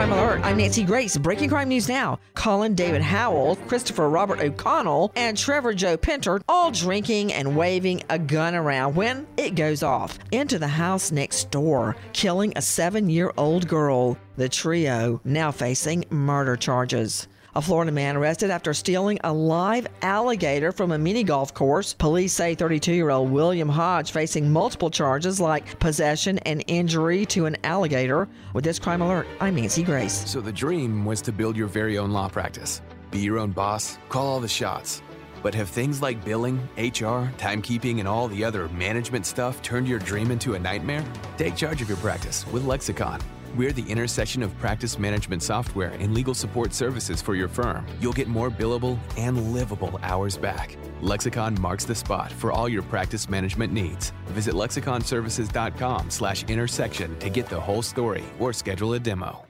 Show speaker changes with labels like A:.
A: Crime Alert. I'm Nancy Grace. Breaking crime news now. Colin David Howell, Christopher Robert O'Connell, and Trevor Joe Pinter all drinking and waving a gun around when it goes off into the house next door, killing a seven year old girl. The trio now facing murder charges. A Florida man arrested after stealing a live alligator from a mini golf course. Police say 32 year old William Hodge facing multiple charges like possession and injury to an alligator. With this crime alert, I'm Nancy Grace.
B: So the dream was to build your very own law practice, be your own boss, call all the shots. But have things like billing, HR, timekeeping, and all the other management stuff turned your dream into a nightmare? Take charge of your practice with Lexicon. We're the intersection of practice management software and legal support services for your firm. You'll get more billable and livable hours back. Lexicon marks the spot for all your practice management needs. Visit lexiconservices.com slash intersection to get the whole story or schedule a demo.